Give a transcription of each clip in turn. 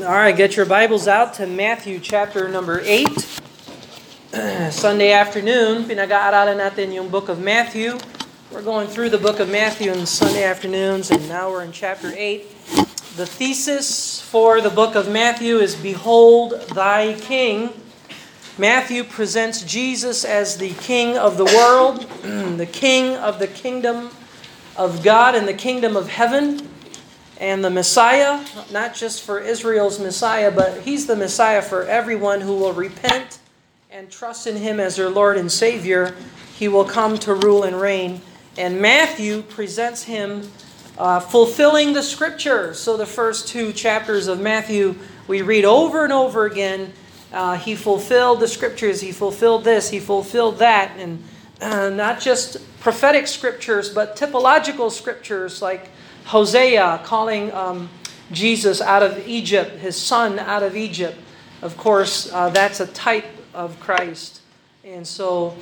All right, get your Bibles out to Matthew chapter number 8. Sunday afternoon, pinag-aaralan natin yung book of Matthew. We're going through the book of Matthew on Sunday afternoons, and now we're in chapter 8. The thesis for the book of Matthew is Behold Thy King. Matthew presents Jesus as the King of the world, the King of the kingdom of God and the kingdom of heaven and the Messiah, not just for Israel's Messiah, but He's the Messiah for everyone who will repent and trust in Him as their Lord and Savior. He will come to rule and reign. And Matthew presents Him uh, fulfilling the Scripture. So the first two chapters of Matthew, we read over and over again. Uh, he fulfilled the Scriptures. He fulfilled this. He fulfilled that. And uh, not just prophetic Scriptures, but typological Scriptures like Hosea calling um, Jesus out of Egypt, his son out of Egypt. Of course, uh, that's a type of Christ. And so,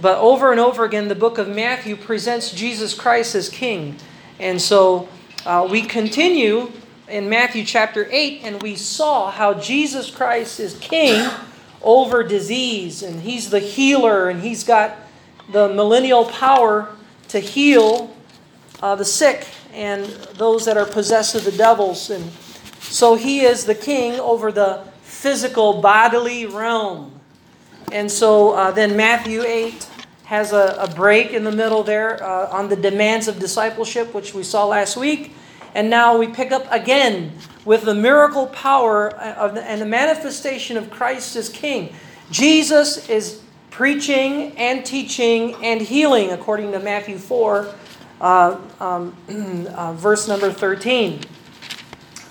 but over and over again, the book of Matthew presents Jesus Christ as king. And so uh, we continue in Matthew chapter 8, and we saw how Jesus Christ is king over disease, and he's the healer, and he's got the millennial power to heal uh, the sick and those that are possessed of the devils. And so he is the king over the physical bodily realm. And so uh, then Matthew 8 has a, a, break in the middle there uh, on the demands of discipleship, which we saw last week. And now we pick up again with the miracle power of the, and the manifestation of Christ as king. Jesus is preaching and teaching and healing, according to Matthew 4 uh, um, uh, verse number 13.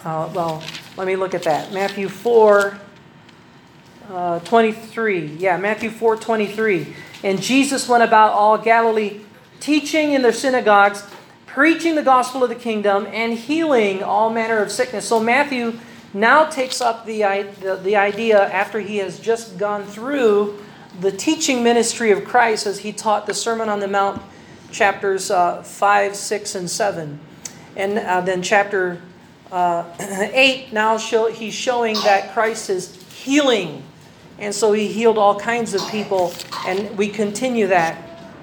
Uh, well, let me look at that. Matthew 4, uh, 23. Yeah, Matthew 4, 23. And Jesus went about all Galilee, teaching in their synagogues, preaching the gospel of the kingdom, and healing all manner of sickness. So Matthew now takes up the, the, the idea after he has just gone through the teaching ministry of Christ as he taught the Sermon on the Mount chapters uh, 5, 6, and 7. And uh, then chapter uh, 8, now show, he's showing that Christ is healing. And so he healed all kinds of people. And we continue that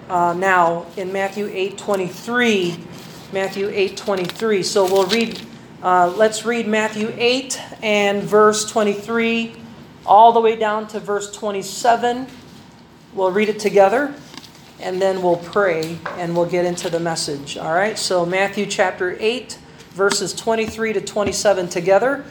uh, now in Matthew 8, 23. Matthew 8, 23. So we'll read, uh, let's read Matthew 8 and verse 23 all the way down to verse 27. We'll read it together and then we'll pray and we'll get into the message. All right? So, Matthew chapter 8, verses 23 to 27 together.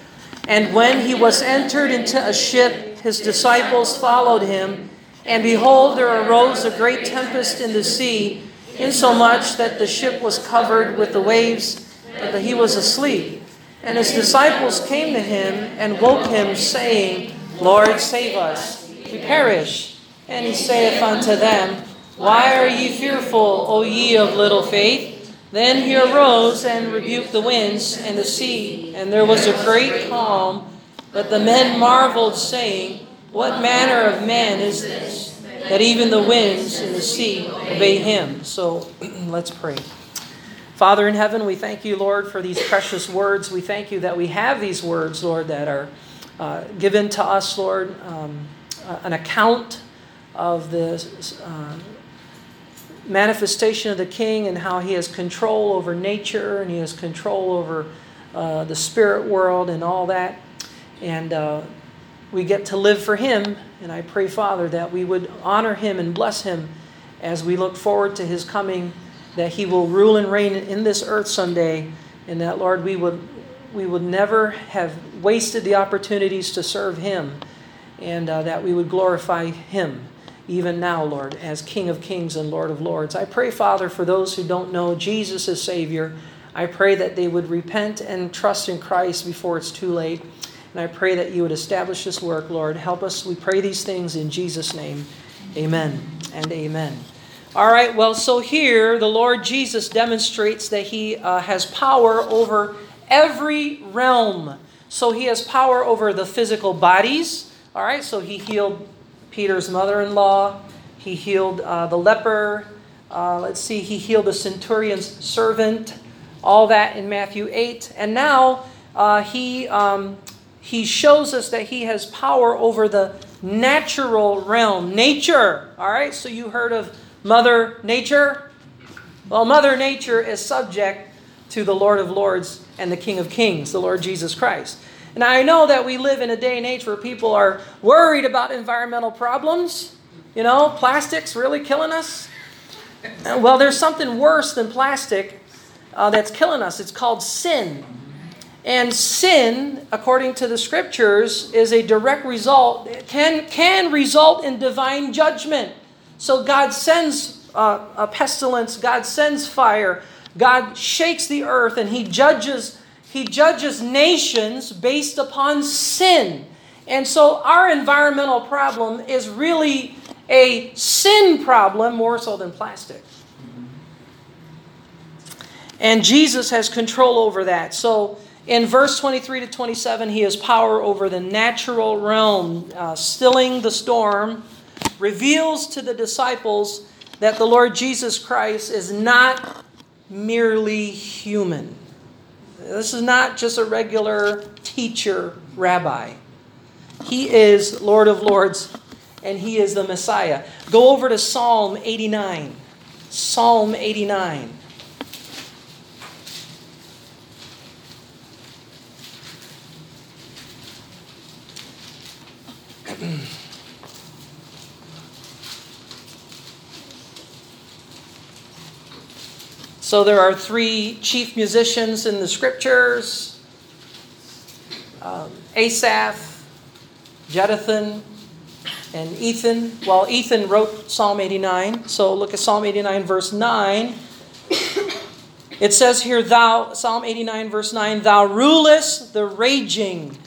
And when he was entered into a ship, his disciples followed him. And behold, there arose a great tempest in the sea, insomuch that the ship was covered with the waves, but that he was asleep. And his disciples came to him and woke him, saying, Lord, save us, we perish. And he saith unto them, why are ye fearful, O ye of little faith? Then he arose and rebuked the winds and the sea, and there was a great calm. But the men marveled, saying, What manner of man is this, that even the winds and the sea obey him? So let's pray. Father in heaven, we thank you, Lord, for these precious words. We thank you that we have these words, Lord, that are uh, given to us, Lord, um, an account of the. Uh, manifestation of the king and how he has control over nature and he has control over uh, the spirit world and all that. And uh, we get to live for him. And I pray, Father, that we would honor him and bless him as we look forward to his coming, that he will rule and reign in this earth someday. And that, Lord, we would, we would never have wasted the opportunities to serve him and uh, that we would glorify him even now, Lord, as King of Kings and Lord of Lords. I pray, Father, for those who don't know Jesus as Savior, I pray that they would repent and trust in Christ before it's too late. And I pray that you would establish this work, Lord. Help us. We pray these things in Jesus' name. Amen and amen. All right, well, so here the Lord Jesus demonstrates that he uh, has power over every realm. So he has power over the physical bodies. All right, so he healed Peter's mother in law. He healed uh, the leper. Uh, let's see, he healed the centurion's servant. All that in Matthew 8. And now uh, he, um, he shows us that he has power over the natural realm, nature. All right, so you heard of Mother Nature? Well, Mother Nature is subject to the Lord of Lords and the King of Kings, the Lord Jesus Christ. And I know that we live in a day and age where people are worried about environmental problems. You know, plastics really killing us. Well, there's something worse than plastic uh, that's killing us. It's called sin. And sin, according to the scriptures, is a direct result, can, can result in divine judgment. So God sends uh, a pestilence, God sends fire, God shakes the earth, and He judges, He judges nations based upon sin. And so our environmental problem is really a sin problem more so than plastic. And Jesus has control over that. So in verse 23 to 27, he has power over the natural realm, uh, stilling the storm, reveals to the disciples that the Lord Jesus Christ is not merely human. This is not just a regular teacher, rabbi. He is Lord of Lords and he is the Messiah. Go over to Psalm 89. Psalm 89. So there are three chief musicians in the scriptures um, Asaph, Jeduthun, and Ethan. Well, Ethan wrote Psalm 89. So look at Psalm 89, verse 9. It says here, Thou, Psalm 89, verse 9, Thou rulest the raging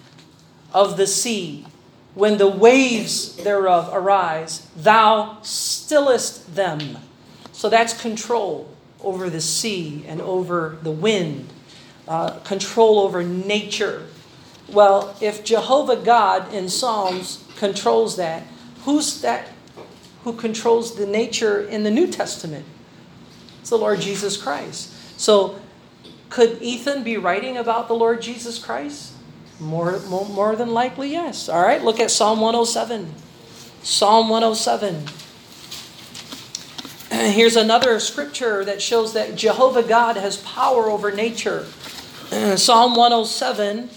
of the sea. When the waves thereof arise, Thou stillest them. So that's control over the sea and over the wind, uh, control over nature. Well, if Jehovah God in Psalms controls that, who's that who controls the nature in the New Testament? It's the Lord Jesus Christ. So, could Ethan be writing about the Lord Jesus Christ? More, more, more than likely, yes. All right, look at Psalm 107. Psalm 107. Here's another scripture that shows that Jehovah God has power over nature. Uh, Psalm 107,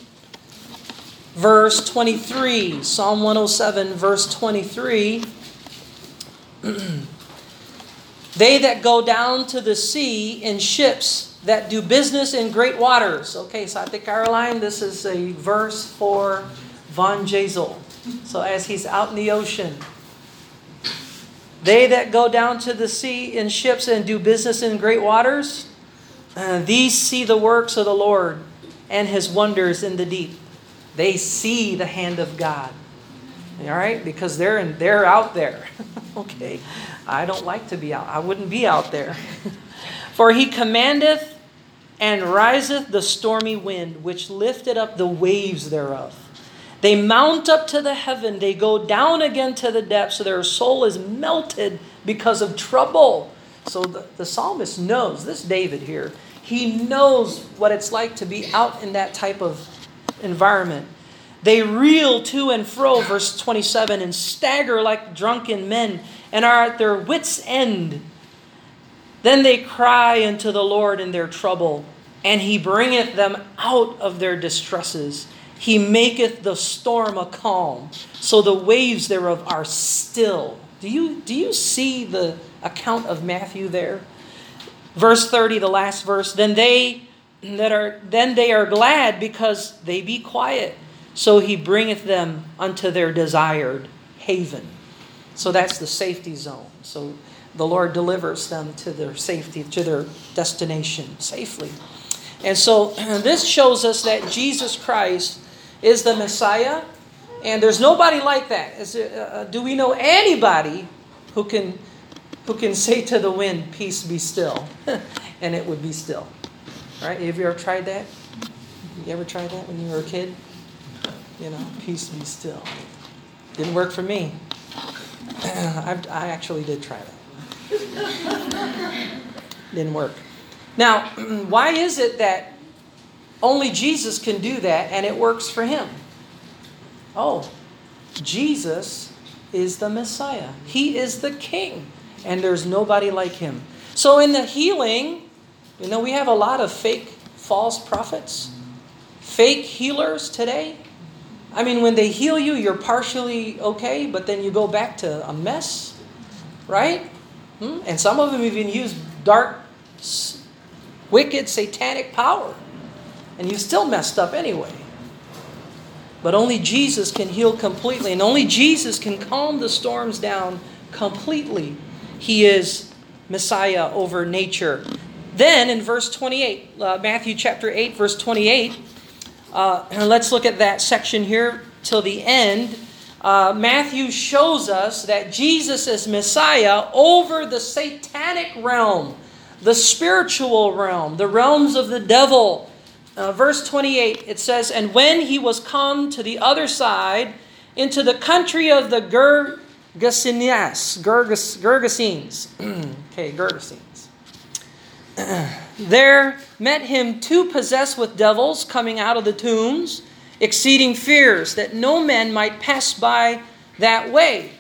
verse 23. Psalm 107, verse 23. they that go down to the sea in ships that do business in great waters. Okay, so I think Caroline, this is a verse for Von Jazel. So as he's out in the ocean, they that go down to the sea in ships and do business in great waters, uh, these see the works of the Lord and his wonders in the deep. They see the hand of God. All right? Because they're in, they're out there. okay. I don't like to be out. I wouldn't be out there. For he commandeth and riseth the stormy wind, which lifted up the waves thereof. They mount up to the heaven, they go down again to the depths, so their soul is melted because of trouble. So the, the psalmist knows, this David here, he knows what it's like to be out in that type of environment. They reel to and fro, verse 27, and stagger like drunken men and are at their wits' end. Then they cry unto the Lord in their trouble, and he bringeth them out of their distresses. He maketh the storm a calm, so the waves thereof are still. Do you, do you see the account of Matthew there? Verse 30, the last verse, then they that are then they are glad because they be quiet. So he bringeth them unto their desired haven. So that's the safety zone. So the Lord delivers them to their safety, to their destination safely. And so this shows us that Jesus Christ is the Messiah, and there's nobody like that. There, uh, do we know anybody who can who can say to the wind, "Peace, be still," and it would be still? Right? Have you ever tried that? You ever tried that when you were a kid? You know, peace, be still. Didn't work for me. I, I actually did try that. Didn't work. Now, why is it that only Jesus can do that, and it works for him. oh, Jesus is the Messiah. He is the King, and there's nobody like him. So in the healing, you know, we have a lot of fake false prophets, fake healers today. I mean, when they heal you, you're partially okay, but then you go back to a mess, right? Hmm? And some of them even use dark, wicked, satanic power. And you still messed up anyway. But only Jesus can heal completely, and only Jesus can calm the storms down completely. He is Messiah over nature. Then in verse 28, uh, Matthew chapter 8, verse 28, uh, let's look at that section here till the end. Uh, Matthew shows us that Jesus is Messiah over the satanic realm, the spiritual realm, the realms of the devil. Uh, verse 28, it says, And when he was come to the other side, into the country of the Gergesenes, Gergesenes, okay, Gergesenes, there met him two possessed with devils coming out of the tombs, exceeding fears that no man might pass by that way.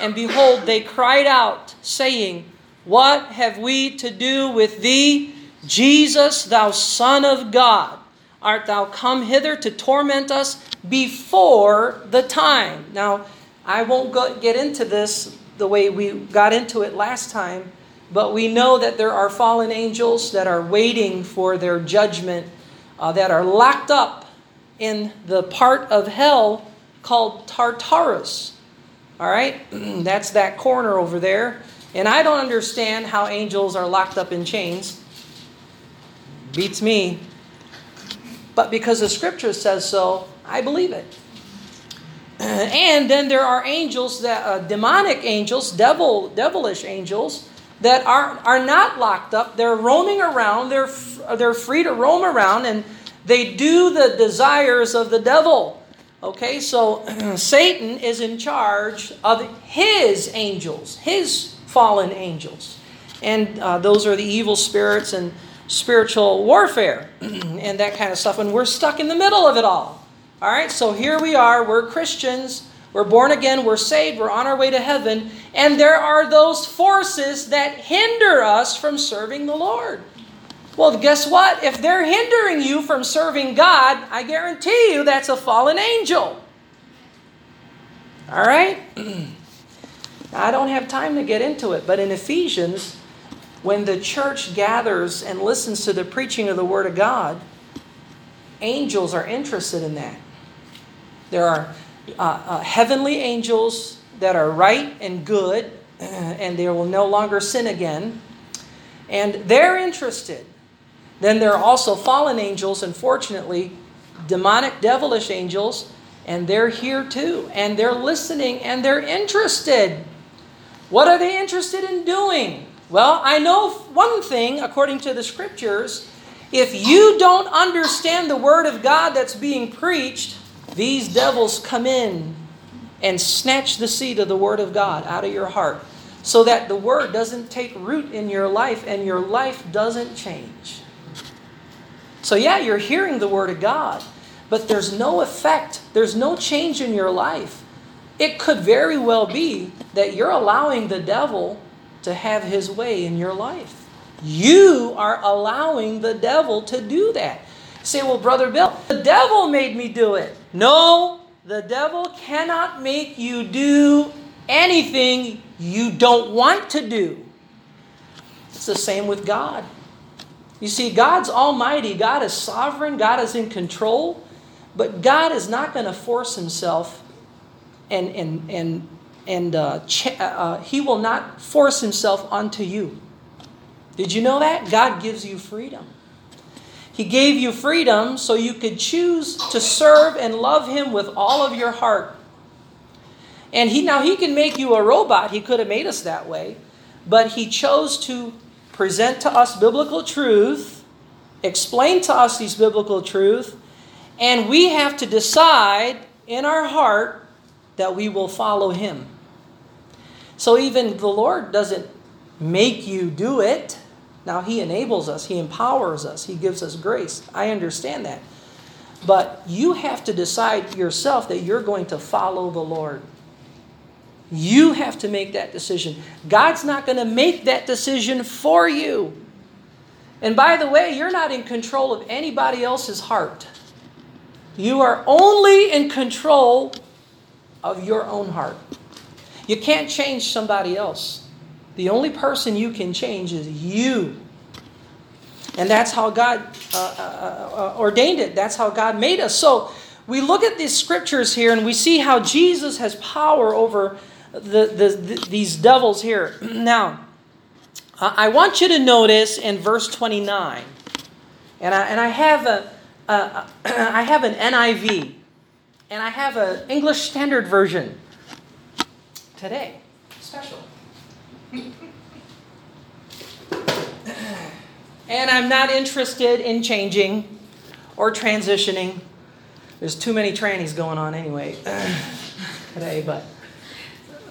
And behold, they cried out, saying, What have we to do with thee, Jesus, thou Son of God? Art thou come hither to torment us before the time? Now, I won't go, get into this the way we got into it last time but we know that there are fallen angels that are waiting for their judgment, uh, that are locked up in the part of hell called Tartarus. All right? That's that corner over there. And I don't understand how angels are locked up in chains. Beats me. But because the scripture says so, I believe it. And then there are angels that uh, demonic angels, devil devilish angels that are, are not locked up. They're roaming around, they're, they're free to roam around, and they do the desires of the devil. Okay, so Satan is in charge of his angels, his fallen angels. And uh, those are the evil spirits and spiritual warfare and that kind of stuff. And we're stuck in the middle of it all. All right, so here we are, we're Christians. We're born again, we're saved, we're on our way to heaven, and there are those forces that hinder us from serving the Lord. Well, guess what? If they're hindering you from serving God, I guarantee you that's a fallen angel. All right? I don't have time to get into it, but in Ephesians, when the church gathers and listens to the preaching of the Word of God, angels are interested in that. There are uh, uh, heavenly angels that are right and good, and they will no longer sin again. And they're interested. Then there are also fallen angels, unfortunately, demonic, devilish angels, and they're here too. And they're listening and they're interested. What are they interested in doing? Well, I know one thing according to the scriptures. If you don't understand the word of God that's being preached, these devils come in and snatch the seed of the Word of God out of your heart so that the Word doesn't take root in your life and your life doesn't change. So, yeah, you're hearing the Word of God, but there's no effect, there's no change in your life. It could very well be that you're allowing the devil to have his way in your life. You are allowing the devil to do that. say, well, Brother Bill, the devil made me do it. No, the devil cannot make you do anything you don't want to do. It's the same with God. You see, God's almighty, God is sovereign, God is in control, but God is not going to force himself and, and, and, and uh, ch- uh, uh, he will not force himself onto you. Did you know that? God gives you freedom. He gave you freedom so you could choose to serve and love Him with all of your heart. And he now he can make you a robot. He could have made us that way, but he chose to present to us biblical truth, explain to us these biblical truth, and we have to decide in our heart that we will follow him. So even the Lord doesn't make you do it. Now, He enables us, He empowers us, He gives us grace. I understand that. But you have to decide yourself that you're going to follow the Lord. You have to make that decision. God's not going to make that decision for you. And by the way, you're not in control of anybody else's heart. You are only in control of your own heart. You can't change somebody else. The only person you can change is you. And that's how God uh, uh, uh, ordained it. That's how God made us. So we look at these scriptures here and we see how Jesus has power over the, the, the these devils here. Now, I want you to notice in verse 29, and I, and I have a, a I have an NIV, and I have an English Standard Version today, special. And I'm not interested in changing or transitioning. There's too many trannies going on anyway today, but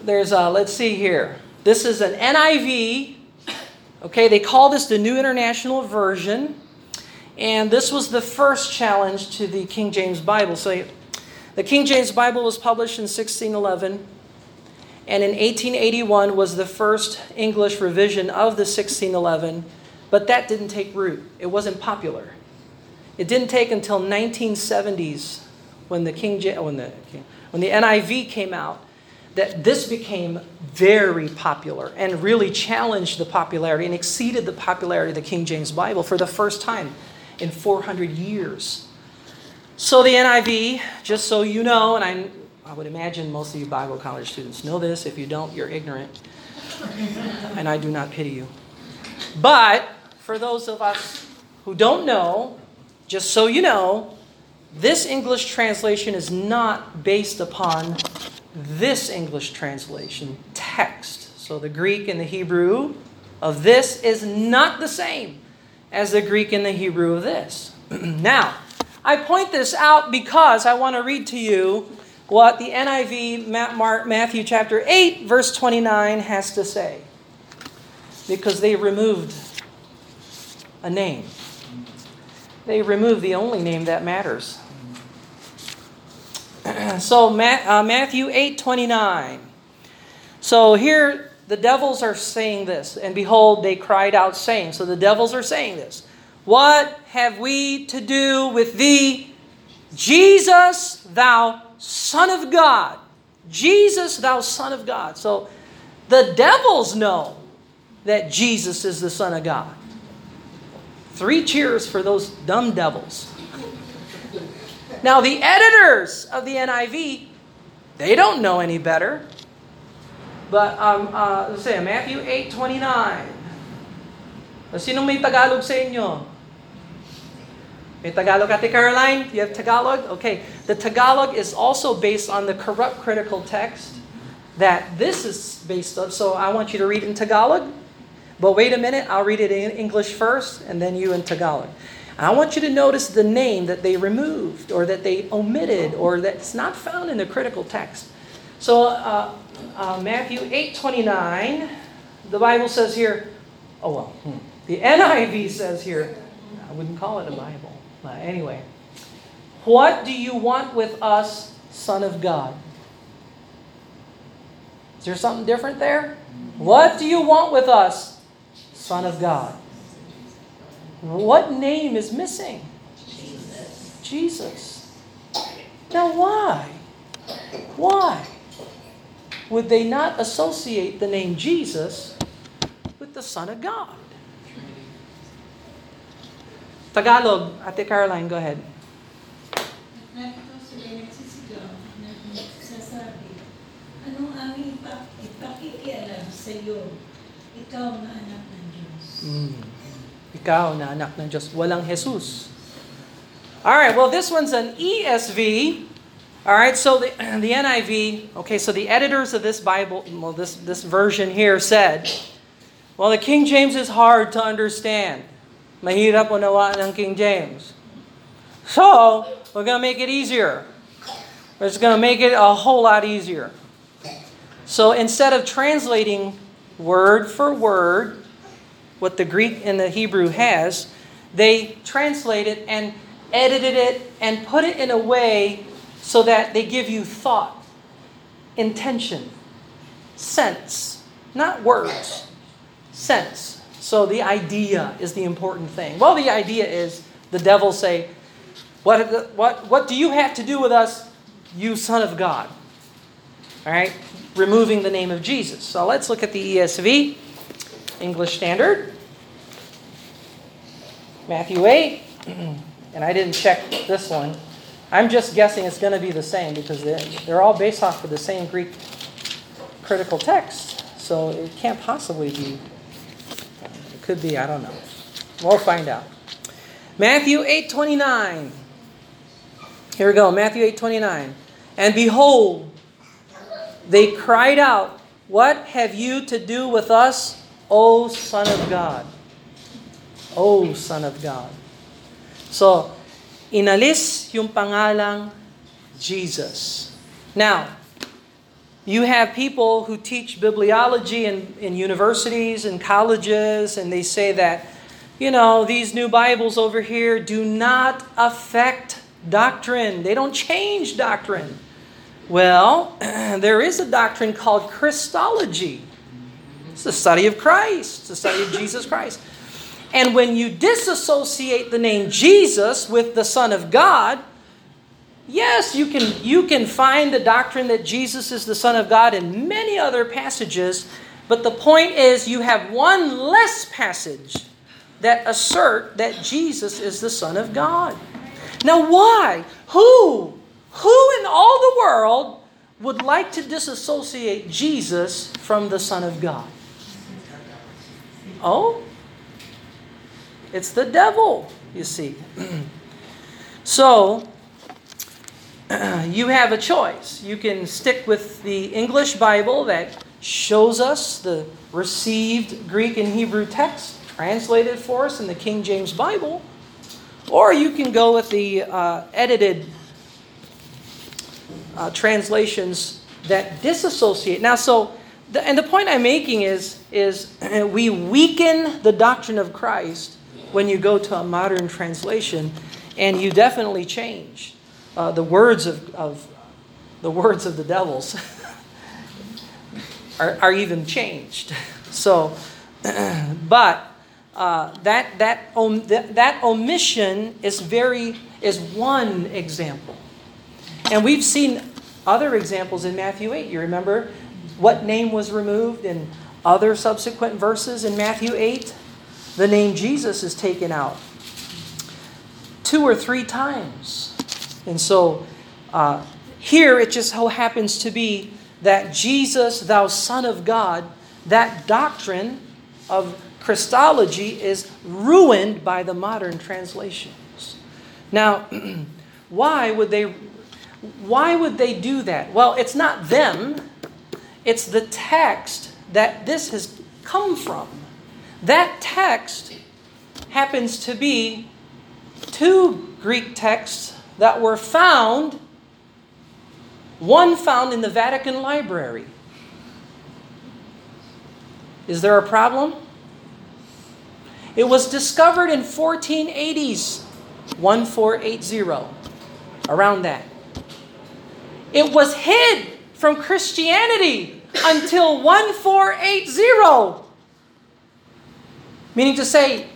there's, uh, let's see here. This is an NIV. Okay, they call this the New International Version. And this was the first challenge to the King James Bible. So the King James Bible was published in 1611. And in 1881 was the first English revision of the 1611 but that didn't take root. It wasn't popular. It didn't take until 1970s when the King when the when the NIV came out that this became very popular and really challenged the popularity and exceeded the popularity of the King James Bible for the first time in 400 years. So the NIV, just so you know, and I, I would imagine most of you Bible college students know this. If you don't, you're ignorant. and I do not pity you. But for those of us who don't know, just so you know, this English translation is not based upon this English translation text. So the Greek and the Hebrew of this is not the same as the Greek and the Hebrew of this. now, I point this out because I want to read to you what the NIV Matthew chapter 8 verse 29 has to say. Because they removed a name. They removed the only name that matters. so uh, Matthew 8 29. So here the devils are saying this, and behold, they cried out, saying, So the devils are saying this What have we to do with thee, Jesus, thou Son of God? Jesus, thou Son of God. So the devils know that Jesus is the Son of God. Three cheers for those dumb devils. Now, the editors of the NIV, they don't know any better. But, um, uh, let's say, Matthew 8, 29. Sinong may Tagalog sa inyo? May Tagalog, Ate Caroline? You have Tagalog? Okay. The Tagalog is also based on the corrupt critical text that this is based on. So I want you to read in Tagalog. But wait a minute, I'll read it in English first and then you in Tagalog. I want you to notice the name that they removed or that they omitted or that's not found in the critical text. So uh, uh, Matthew 8:29, the Bible says here, oh well, hmm, the NIV says here, I wouldn't call it a Bible. Anyway, what do you want with us, Son of God? Is there something different there? What do you want with us, Son of God. What name is missing? Jesus. Jesus. Now, why? Why would they not associate the name Jesus with the Son of God? Tagalog, Ate Caroline, go ahead. Anong aming ipakikialam sa iyo? Ikaw na anak Mm. Ikaw na anak ng Diyos, walang Jesus. All right, well, this one's an ESV. All right, so the, the NIV, okay, so the editors of this Bible, well, this, this version here said, well, the King James is hard to understand. Mahirap unawaan ng King James. So, we're going to make it easier. We're just going to make it a whole lot easier. So instead of translating word for word what the Greek and the Hebrew has, they translate it and edited it and put it in a way so that they give you thought, intention, sense, not words, sense. So the idea is the important thing. Well, the idea is the devil say, what, what, what do you have to do with us, you son of God? All right, removing the name of Jesus. So let's look at the ESV, English Standard. Matthew 8, and I didn't check this one. I'm just guessing it's going to be the same because they're all based off of the same Greek critical text. So it can't possibly be. Could be, I don't know. We'll find out. Matthew 8:29. Here we go. Matthew 8:29. And behold, they cried out, "What have you to do with us, O Son of God?" O Son of God. So, inalis yung pangalang Jesus. Now, you have people who teach bibliology in, in universities and colleges, and they say that, you know, these new Bibles over here do not affect doctrine. They don't change doctrine. Well, there is a doctrine called Christology. It's the study of Christ, it's the study of Jesus Christ. And when you disassociate the name Jesus with the Son of God, yes, you can, you can find the doctrine that Jesus is the Son of God in many other passages, but the point is you have one less passage that assert that Jesus is the Son of God. Now, why? Who? Who in all the world would like to disassociate Jesus from the Son of God? Oh? It's the devil, you see. so, you have a choice. You can stick with the English Bible that shows us the received Greek and Hebrew text translated for us in the King James Bible, or you can go with the uh, edited uh, translations that disassociate. Now, so, the, and the point I'm making is, is we weaken the doctrine of Christ when you go to a modern translation, and you definitely change uh, the words of, of the words of the devils are, are even changed. So, but uh, that that, om, that that omission is very is one example, and we've seen other examples in Matthew eight. You remember what name was removed in other subsequent verses in Matthew eight? the name Jesus is taken out two or three times. And so uh, here it just so happens to be that Jesus, thou Son of God, that doctrine of Christology is ruined by the modern translations. Now, why would they why would they do that? Well, it's not them. It's the text that this has come from. That text happens to be two Greek texts that were found, one found in the Vatican Library. Is there a problem? It was discovered in 1480s, 1480, around that. It was hid from Christianity until 1480. Meaning to say,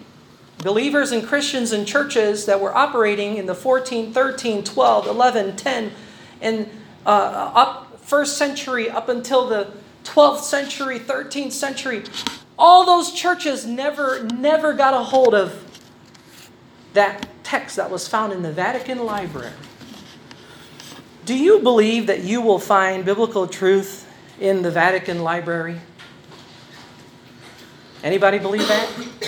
believers and Christians and churches that were operating in the 14, 13, 12, 11, 10, and uh, up first century up until the 12th century, 13th century, all those churches never, never got a hold of that text that was found in the Vatican Library. Do you believe that you will find biblical truth in the Vatican Library? Anybody believe that?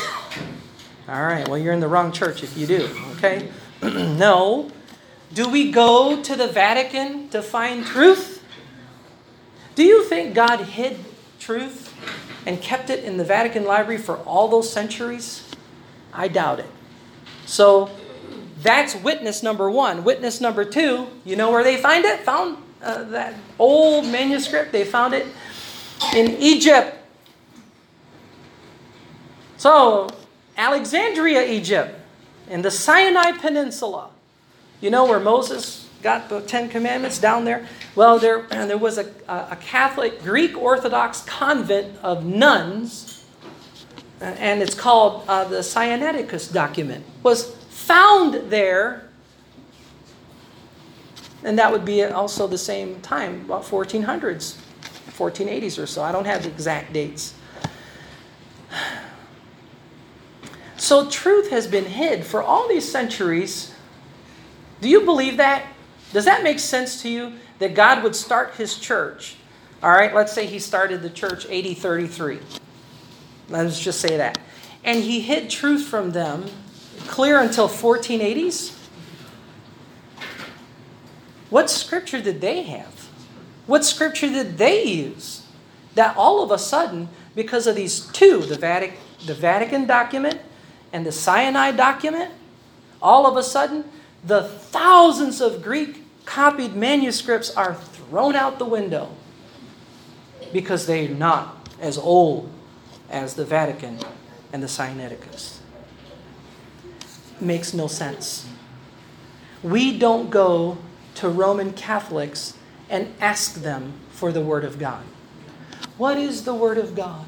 All right, well, you're in the wrong church if you do, okay? no. Do we go to the Vatican to find truth? Do you think God hid truth and kept it in the Vatican Library for all those centuries? I doubt it. So that's witness number one. Witness number two, you know where they find it? Found uh, that old manuscript. They found it in Egypt. So, Alexandria, Egypt, in the Sinai Peninsula, You know where Moses got the Ten Commandments down there? Well, there, there was a, a Catholic Greek Orthodox convent of nuns, uh, and it's called uh, the Sinaiticus document, was found there, and that would be also the same time, about 1400s, 1480s or so. I don't have the exact dates. So truth has been hid for all these centuries. Do you believe that? Does that make sense to you that God would start his church? All right, let's say he started the church 8033. Let's just say that. And he hid truth from them clear until 1480s? What scripture did they have? What scripture did they use? That all of a sudden, because of these two, the Vatican, the Vatican document and the Sinai document, all of a sudden, the thousands of Greek copied manuscripts are thrown out the window because they're not as old as the Vatican and the Sinaiticus. Makes no sense. We don't go to Roman Catholics and ask them for the Word of God. What is the Word of God?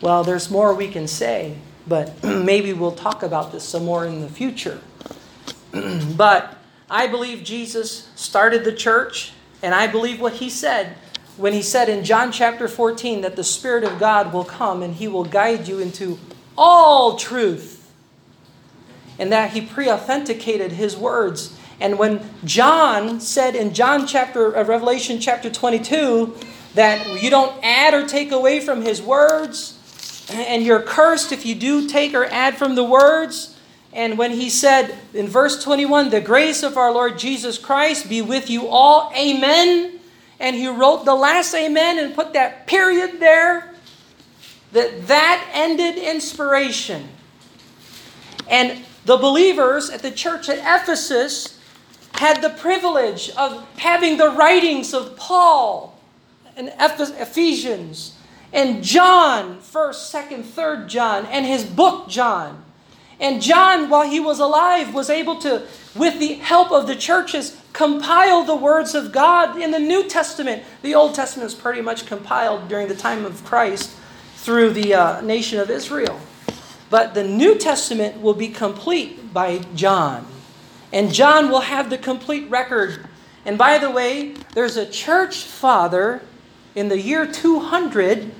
Well, there's more we can say, but maybe we'll talk about this some more in the future. but I believe Jesus started the church, and I believe what he said when he said in John chapter 14 that the Spirit of God will come and he will guide you into all truth, and that he pre authenticated his words. And when John said in John chapter uh, Revelation chapter 22 that you don't add or take away from his words, and you're cursed if you do take or add from the words. And when he said in verse 21, the grace of our Lord Jesus Christ be with you all, amen. And he wrote the last amen and put that period there, that that ended inspiration. And the believers at the church at Ephesus had the privilege of having the writings of Paul and Ephesians and John, 1st, 2nd, 3rd John, and his book John. And John, while he was alive, was able to, with the help of the churches, compile the words of God in the New Testament. The Old Testament is pretty much compiled during the time of Christ through the uh, nation of Israel. But the New Testament will be complete by John. And John will have the complete record. And by the way, there's a church father in the year 200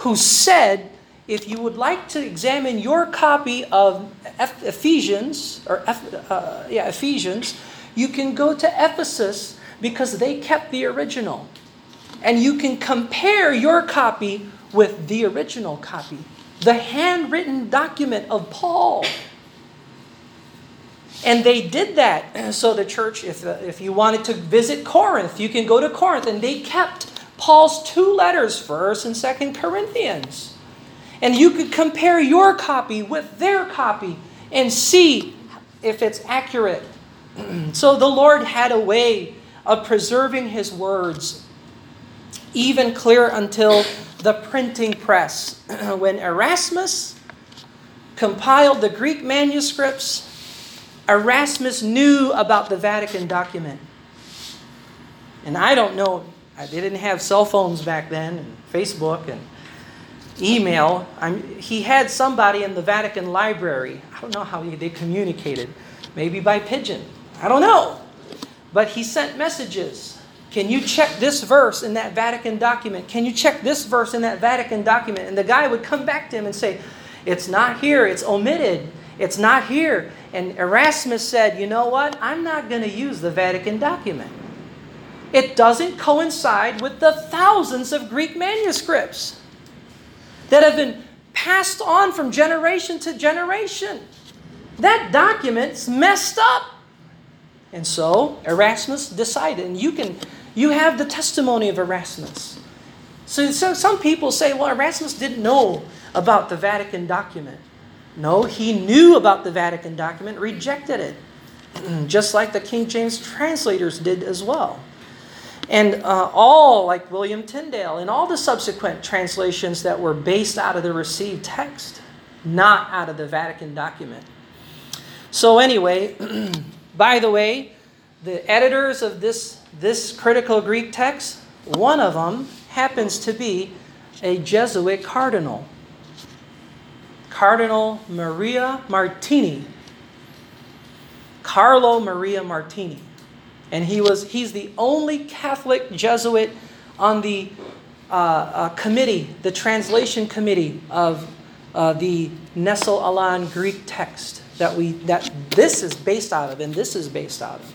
who said, if you would like to examine your copy of Ephesians, or uh, yeah, Ephesians, you can go to Ephesus because they kept the original. And you can compare your copy with the original copy, the handwritten document of Paul. And they did that. So the church, if, uh, if you wanted to visit Corinth, you can go to Corinth, and they kept Paul's two letters, 1st and 2nd Corinthians. And you could compare your copy with their copy and see if it's accurate. so the Lord had a way of preserving his words even clear until the printing press. when Erasmus compiled the Greek manuscripts, Erasmus knew about the Vatican document. And I don't know they didn't have cell phones back then, and Facebook and email. I'm, he had somebody in the Vatican library. I don't know how he, they communicated. Maybe by pigeon. I don't know. But he sent messages. Can you check this verse in that Vatican document? Can you check this verse in that Vatican document? And the guy would come back to him and say, It's not here. It's omitted. It's not here. And Erasmus said, You know what? I'm not going to use the Vatican document it doesn't coincide with the thousands of Greek manuscripts that have been passed on from generation to generation. That document's messed up. And so Erasmus decided, and you can you have the testimony of Erasmus. So, so some people say, well, Erasmus didn't know about the Vatican document. No, he knew about the Vatican document, rejected it. Just like the King James translators did as well. And uh, all, like William Tyndale, and all the subsequent translations that were based out of the received text, not out of the Vatican document. So anyway, by the way, the editors of this this critical Greek text, one of them happens to be a Jesuit cardinal. Cardinal Maria Martini. Carlo Maria Martini. And he was he's the only Catholic Jesuit on the uh, uh, committee, the translation committee of uh, the Nestle Aland Greek text that we that this is based out of and this is based out of.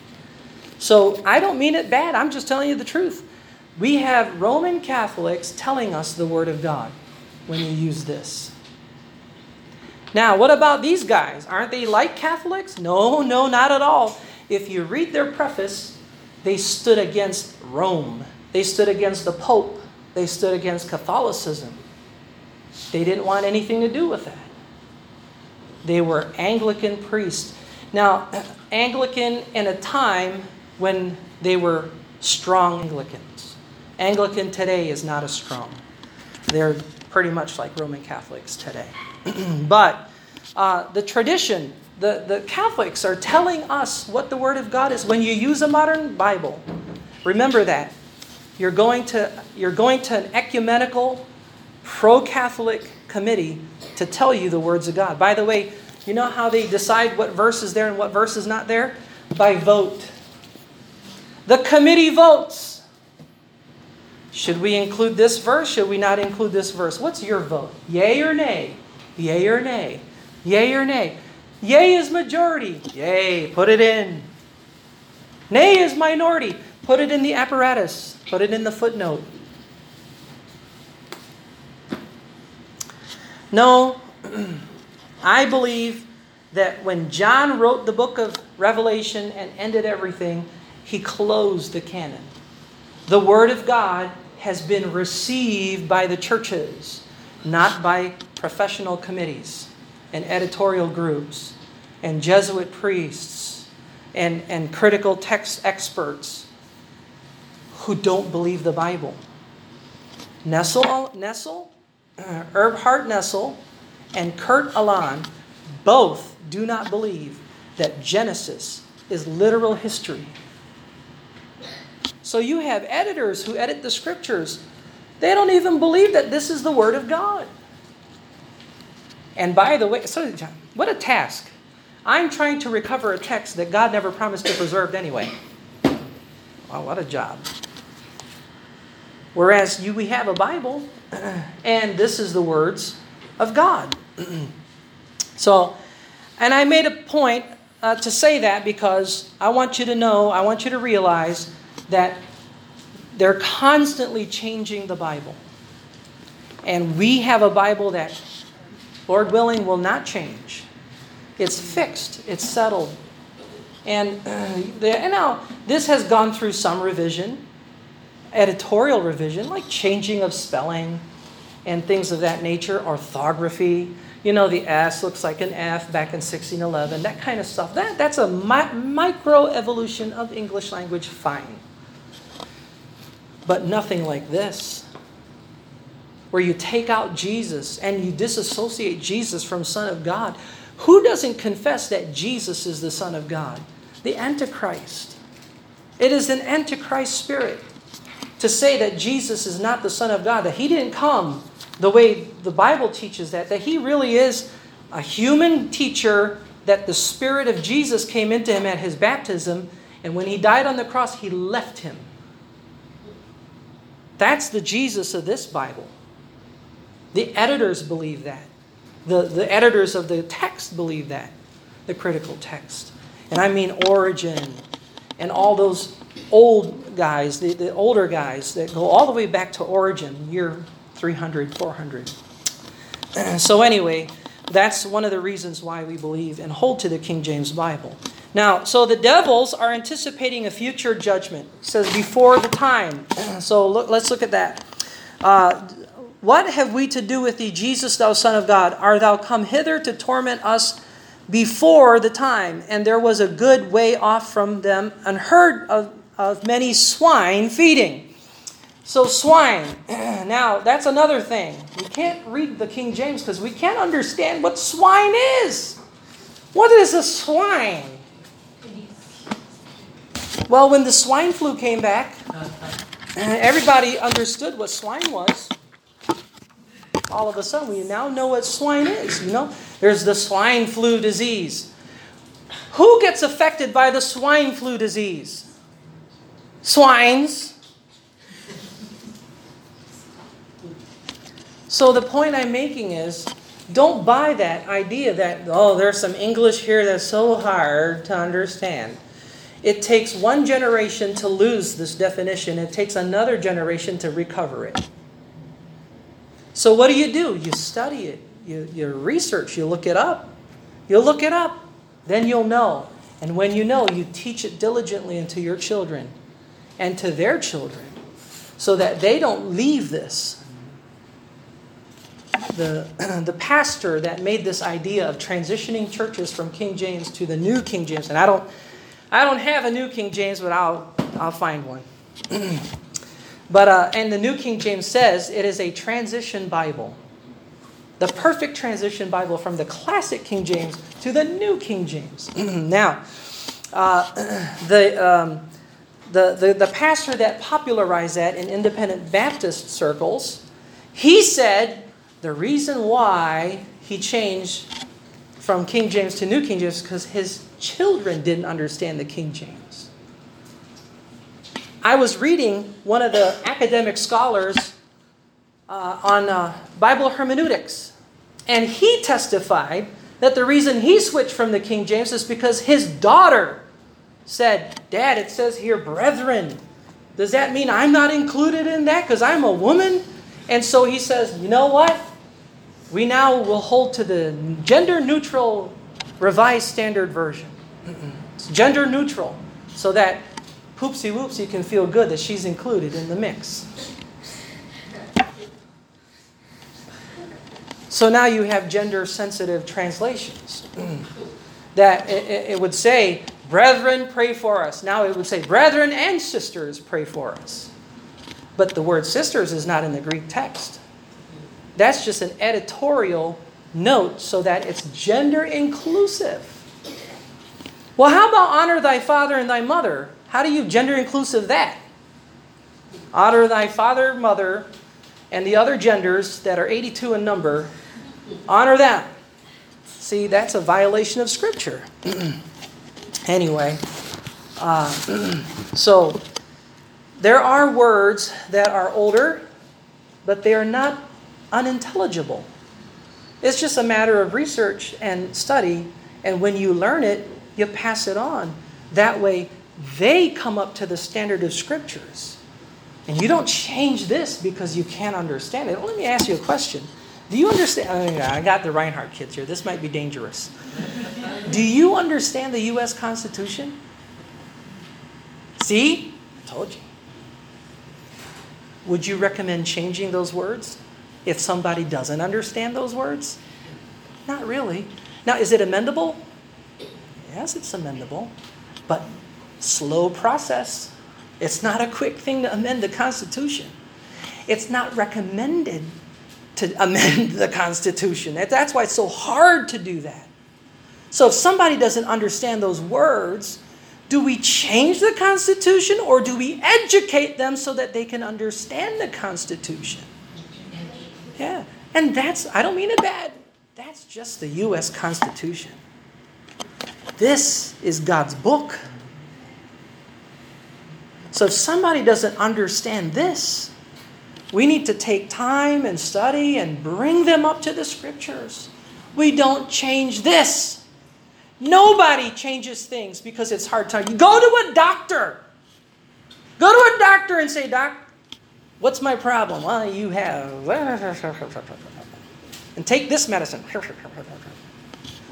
So I don't mean it bad. I'm just telling you the truth. We have Roman Catholics telling us the Word of God when you use this. Now, what about these guys? Aren't they like Catholics? No, no, not at all. If you read their preface, they stood against Rome, they stood against the Pope, they stood against Catholicism. They didn't want anything to do with that. They were Anglican priests. Now, Anglican in a time when they were strong Anglicans. Anglican today is not as strong. They're pretty much like Roman Catholics today. but uh, the tradition, the, the Catholics are telling us what the Word of God is. When you use a modern Bible, remember that. You're going to, you're going to an ecumenical, pro Catholic committee to tell you the words of God. By the way, you know how they decide what verse is there and what verse is not there? By vote. The committee votes. Should we include this verse? Should we not include this verse? What's your vote? Yay or nay? Yay or nay? Yay or nay? Yay is majority. Yay, put it in. Nay is minority. Put it in the apparatus. Put it in the footnote. No, I believe that when John wrote the book of Revelation and ended everything, he closed the canon. The Word of God has been received by the churches, not by professional committees and editorial groups and Jesuit priests and, and critical text experts who don't believe the Bible. Nestle, Nestle uh, Eberhard Nestle and Kurt Aland both do not believe that Genesis is literal history so you have editors who edit the scriptures. They don't even believe that this is the Word of God. And by the way, so what a task. I'm trying to recover a text that God never promised to preserve anyway. Wow, what a job. Whereas you, we have a Bible, and this is the words of God. so, and I made a point uh, to say that because I want you to know, I want you to realize that they're constantly changing the Bible. And we have a Bible that, Lord willing, will not change. It's fixed, it's settled. And, uh, the, and now, this has gone through some revision, editorial revision, like changing of spelling and things of that nature, orthography. You know, the S looks like an F back in 1611, that kind of stuff. That, that's a mi- micro evolution of English language, fine. But nothing like this, where you take out Jesus and you disassociate Jesus from Son of God. Who doesn't confess that Jesus is the Son of God? The Antichrist. It is an Antichrist spirit to say that Jesus is not the Son of God, that He didn't come the way the Bible teaches that, that He really is a human teacher, that the Spirit of Jesus came into Him at His baptism, and when He died on the cross, He left Him. That's the Jesus of this Bible. The editors believe that. The, the editors of the text believe that, the critical text. And I mean Origen and all those old guys, the, the older guys that go all the way back to Origen, year 300, 400. So, anyway, that's one of the reasons why we believe and hold to the King James Bible. Now, so the devils are anticipating a future judgment. It says before the time. So look, let's look at that. Uh, what have we to do with thee, Jesus, thou Son of God? Art thou come hither to torment us before the time? And there was a good way off from them, and heard of, of many swine feeding. So, swine. Now, that's another thing. We can't read the King James because we can't understand what swine is. What is a swine? Well, when the swine flu came back, everybody understood what swine was. All of a sudden, we now know what swine is. You know, there's the swine flu disease. Who gets affected by the swine flu disease? Swines. So the point I'm making is don't buy that idea that, oh, there's some English here that's so hard to understand. It takes one generation to lose this definition, it takes another generation to recover it. So, what do you do? You study it, you, you research, you look it up. You look it up, then you'll know. And when you know, you teach it diligently into your children and to their children so that they don't leave this. The, the pastor that made this idea of transitioning churches from King James to the new King James, and I don't I don't have a New King James, but I'll, I'll find one. but, uh, and the New King James says it is a transition Bible. The perfect transition Bible from the classic King James to the New King James. now, uh, the, um, the, the, the pastor that popularized that in independent Baptist circles, he said the reason why he changed from King James to New King James because his children didn't understand the King James. I was reading one of the academic scholars uh, on uh, Bible hermeneutics, and he testified that the reason he switched from the King James is because his daughter said, Dad, it says here, brethren. Does that mean I'm not included in that because I'm a woman? And so he says, You know what? we now will hold to the gender neutral revised standard version. It's gender neutral so that Poopsie Whoopsie can feel good that she's included in the mix. So now you have gender sensitive translations. that it, it, would say, Brethren, pray for us. Now it would say, Brethren and sisters, pray for us. But the word sisters is not in the Greek text. That's just an editorial note so that it's gender inclusive. Well, how about honor thy father and thy mother? How do you gender inclusive that? Honor thy father, mother, and the other genders that are 82 in number. Honor them. See, that's a violation of Scripture. anyway, uh, so there are words that are older, but they are not unintelligible. It's just a matter of research and study, and when you learn it, you pass it on. That way, they come up to the standard of scriptures. And you don't change this because you can't understand it. Let me ask you a question. Do you understand? I got the Reinhardt kids here. This might be dangerous. Do you understand the U.S. Constitution? See? I told you. Would you recommend changing those words? if somebody doesn't understand those words? Not really. Now, is it amendable? Yes, it's amendable, but slow process. It's not a quick thing to amend the Constitution. It's not recommended to amend the Constitution. That's why it's so hard to do that. So if somebody doesn't understand those words, do we change the Constitution or do we educate them so that they can understand the Constitution? Yeah. And that's, I don't mean it bad. That's just the U.S. Constitution. This is God's book. So if somebody doesn't understand this, we need to take time and study and bring them up to the scriptures. We don't change this. Nobody changes things because it's hard time. You go to a doctor. Go to a doctor and say, Doc, What's my problem? Well, you have. And take this medicine.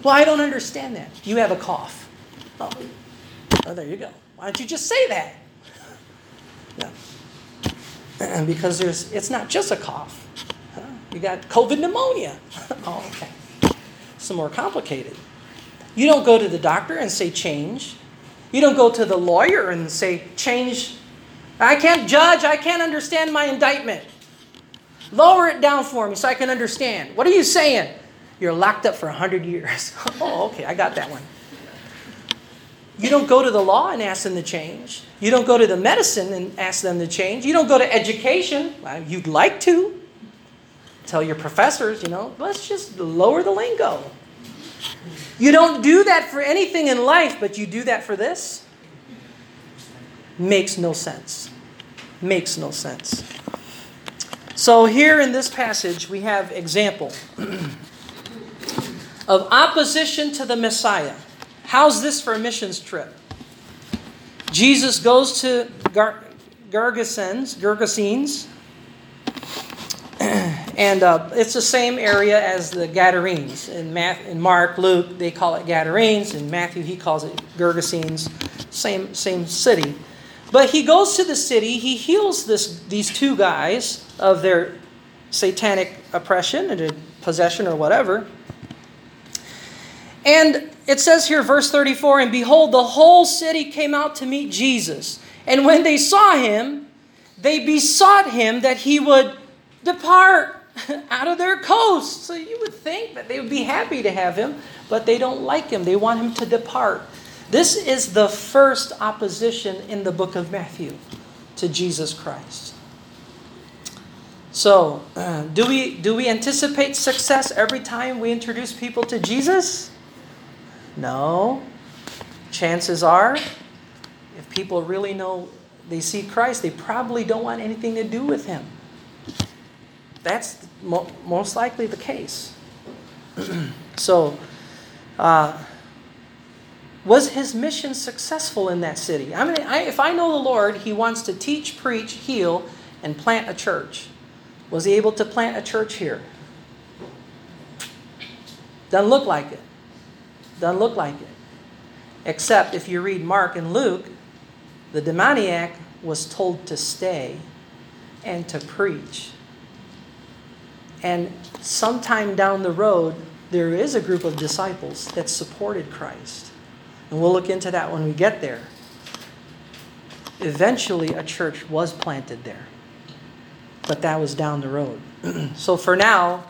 Well, I don't understand that. You have a cough. Oh, oh there you go. Why don't you just say that? No. because there's, it's not just a cough. You got COVID pneumonia. oh, okay. Some more complicated. You don't go to the doctor and say change. You don't go to the lawyer and say change I can't judge. I can't understand my indictment. Lower it down for me so I can understand. What are you saying? you're locked up for 100 years. oh, okay, I got that one. You don't go to the law and ask them to change. You don't go to the medicine and ask them to change. You don't go to education. Well, you'd like to. Tell your professors, you know, let's just lower the lingo. You don't do that for anything in life, but you do that for this? Makes no sense. Makes no sense. So here in this passage, we have example of opposition to the Messiah. How's this for a missions trip? Jesus goes to Gar- Gergesenes, Gergesenes, and uh, it's the same area as the Gadarenes. In, Math, in Mark, Luke, they call it Gadarenes. In Matthew, he calls it Gergesenes. Same, same city. But he goes to the city, he heals this, these two guys of their satanic oppression and possession or whatever. And it says here, verse 34 And behold, the whole city came out to meet Jesus. And when they saw him, they besought him that he would depart out of their coast. So you would think that they would be happy to have him, but they don't like him. They want him to depart. This is the first opposition in the book of Matthew to Jesus Christ. So, uh, do we do we anticipate success every time we introduce people to Jesus? No. Chances are if people really know they see Christ, they probably don't want anything to do with him. That's mo- most likely the case. so, uh, was his mission successful in that city? I mean, I, if I know the Lord, he wants to teach, preach, heal, and plant a church. Was he able to plant a church here? Doesn't look like it. Doesn't look like it. Except if you read Mark and Luke, the demoniac was told to stay and to preach. And sometime down the road, there is a group of disciples that supported Christ. And we'll look into that when we get there. Eventually, a church was planted there, but that was down the road. so for now,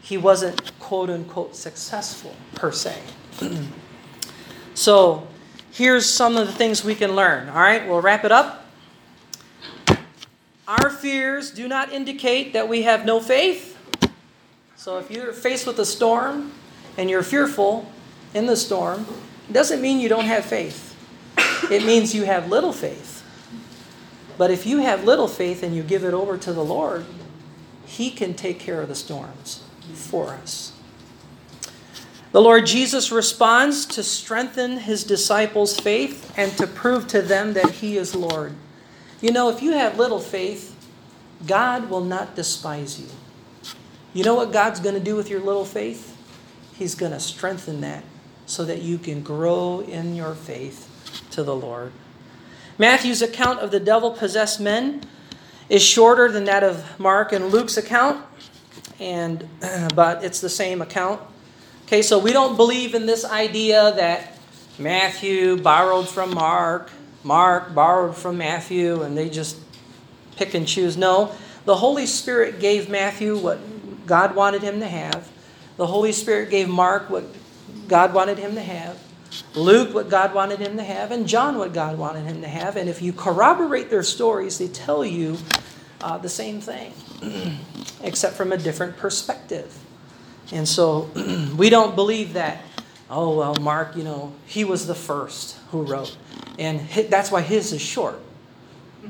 he wasn't quote unquote successful per se. so here's some of the things we can learn. All right, we'll wrap it up. Our fears do not indicate that we have no faith. So if you're faced with a storm and you're fearful in the storm, it doesn't mean you don't have faith. It means you have little faith. But if you have little faith and you give it over to the Lord, He can take care of the storms for us. The Lord Jesus responds to strengthen His disciples' faith and to prove to them that He is Lord. You know, if you have little faith, God will not despise you. You know what God's going to do with your little faith? He's going to strengthen that so that you can grow in your faith to the Lord. Matthew's account of the devil possessed men is shorter than that of Mark and Luke's account, and but it's the same account. Okay, so we don't believe in this idea that Matthew borrowed from Mark, Mark borrowed from Matthew, and they just pick and choose. No, the Holy Spirit gave Matthew what God wanted him to have. The Holy Spirit gave Mark what God wanted him to have. Luke what God wanted him to have, and John what God wanted him to have. And if you corroborate their stories, they tell you uh, the same thing, except from a different perspective. And so we don't believe that, oh, well, Mark, you know, he was the first who wrote. And that's why his is short.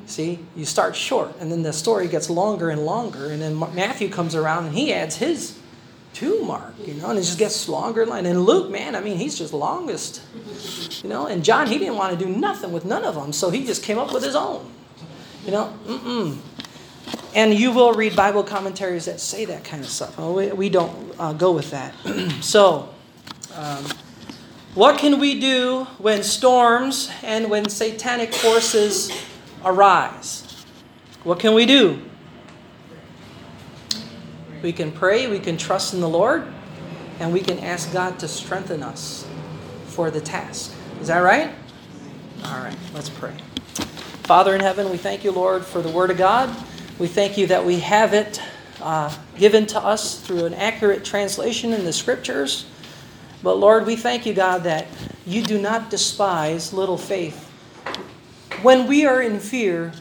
See, you start short, and then the story gets longer and longer, and then Matthew comes around and he adds his to Mark, you know, and it just gets longer. And then Luke, man, I mean, he's just longest, you know. And John, he didn't want to do nothing with none of them, so he just came up with his own, you know. Mm-mm. And you will read Bible commentaries that say that kind of stuff. We, we don't uh, go with that. so, um, what can we do when storms and when satanic forces arise? What can we do? We can pray, we can trust in the Lord, and we can ask God to strengthen us for the task. Is that right? All right, let's pray. Father in heaven, we thank you, Lord, for the Word of God. We thank you that we have it uh, given to us through an accurate translation in the scriptures. But Lord, we thank you, God, that you do not despise little faith. When we are in fear,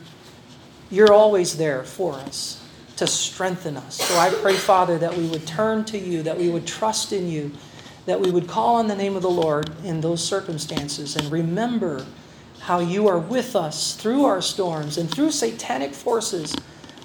you're always there for us to strengthen us. So I pray, Father, that we would turn to you, that we would trust in you, that we would call on the name of the Lord in those circumstances and remember how you are with us through our storms and through satanic forces.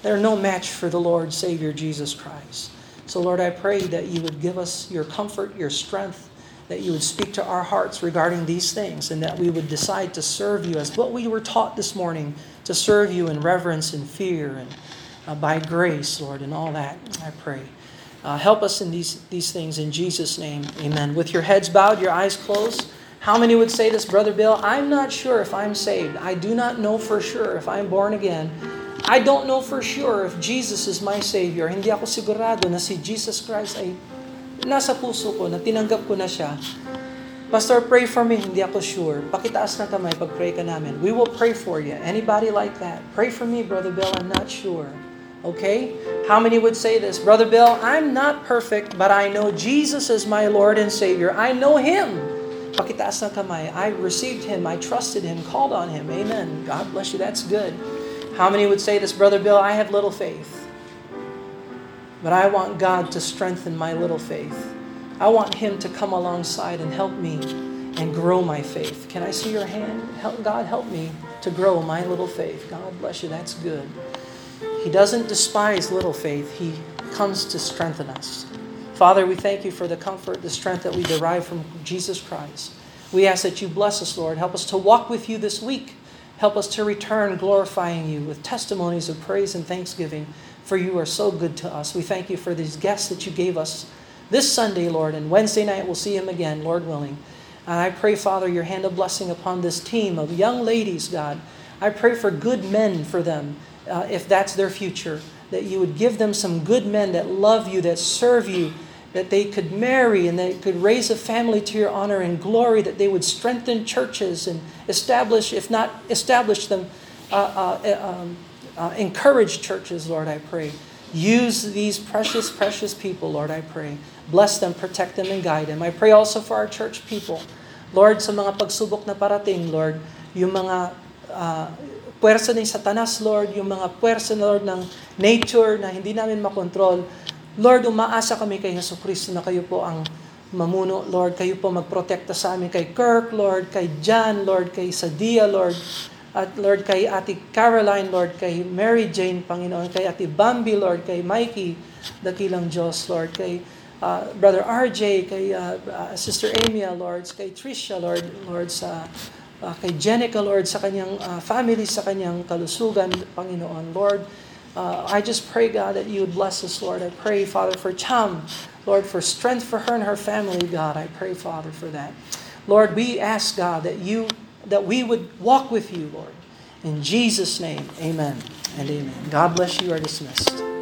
They're no match for the Lord Savior Jesus Christ. So, Lord, I pray that you would give us your comfort, your strength, that you would speak to our hearts regarding these things, and that we would decide to serve you as what we were taught this morning to serve you in reverence and fear and uh, by grace, Lord, and all that. I pray. Uh, help us in these, these things in Jesus' name. Amen. With your heads bowed, your eyes closed. How many would say this, Brother Bill? I'm not sure if I'm saved. I do not know for sure if I'm born again. I don't know for sure if Jesus is my Savior. Hindi ako sigurado na si Jesus Christ ay nasa puso ko, na tinanggap ko na siya. Pastor, pray for me. Hindi ako sure. Pakitaas na kamay pag pray ka namin. We will pray for you. Anybody like that? Pray for me, Brother Bill. I'm not sure. Okay? How many would say this? Brother Bill, I'm not perfect, but I know Jesus is my Lord and Savior. I know Him. Pakitaas na kamay. I received Him. I trusted Him. Called on Him. Amen. God bless you. That's good. How many would say this? Brother Bill, I have little faith. But I want God to strengthen my little faith. I want Him to come alongside and help me and grow my faith. Can I see your hand? Help, God, help me to grow my little faith. God bless you. That's good. He doesn't despise little faith, He comes to strengthen us. Father, we thank you for the comfort, the strength that we derive from Jesus Christ. We ask that you bless us, Lord. Help us to walk with you this week. Help us to return glorifying you with testimonies of praise and thanksgiving, for you are so good to us. We thank you for these guests that you gave us this Sunday, Lord, and Wednesday night we'll see him again, Lord willing. And I pray, Father, your hand of blessing upon this team of young ladies, God. I pray for good men for them, uh, if that's their future, that you would give them some good men that love you, that serve you, that they could marry and they could raise a family to your honor and glory, that they would strengthen churches and establish, if not establish them, uh, uh, um, uh, encourage churches, Lord, I pray. Use these precious, precious people, Lord, I pray. Bless them, protect them, and guide them. I pray also for our church people. Lord, sa mga pagsubok na parating, Lord, yung mga uh, puwersa ni Satanas, Lord, yung mga puwersa, Lord, ng nature na hindi namin makontrol, Lord, umaasa kami kay Yeso Kristo na kayo po ang mamuno, Lord. Kayo po magprotekta sa amin kay Kirk, Lord, kay John, Lord, kay Sadia, Lord. At Lord, kay Ate Caroline, Lord, kay Mary Jane, Panginoon, kay Ate Bambi, Lord, kay Mikey, dakilang Diyos, Lord, kay uh, Brother RJ, kay uh, uh, Sister Amia, Lord, kay Tricia, Lord, Lord, sa uh, kay Jenica, Lord, sa kanyang uh, family, sa kanyang kalusugan, Panginoon, Lord, Uh, I just pray, God, that you would bless us, Lord. I pray, Father, for Cham, Lord, for strength for her and her family, God. I pray, Father, for that. Lord, we ask, God, that you that we would walk with you, Lord. In Jesus' name, amen and amen. God bless you. You are dismissed.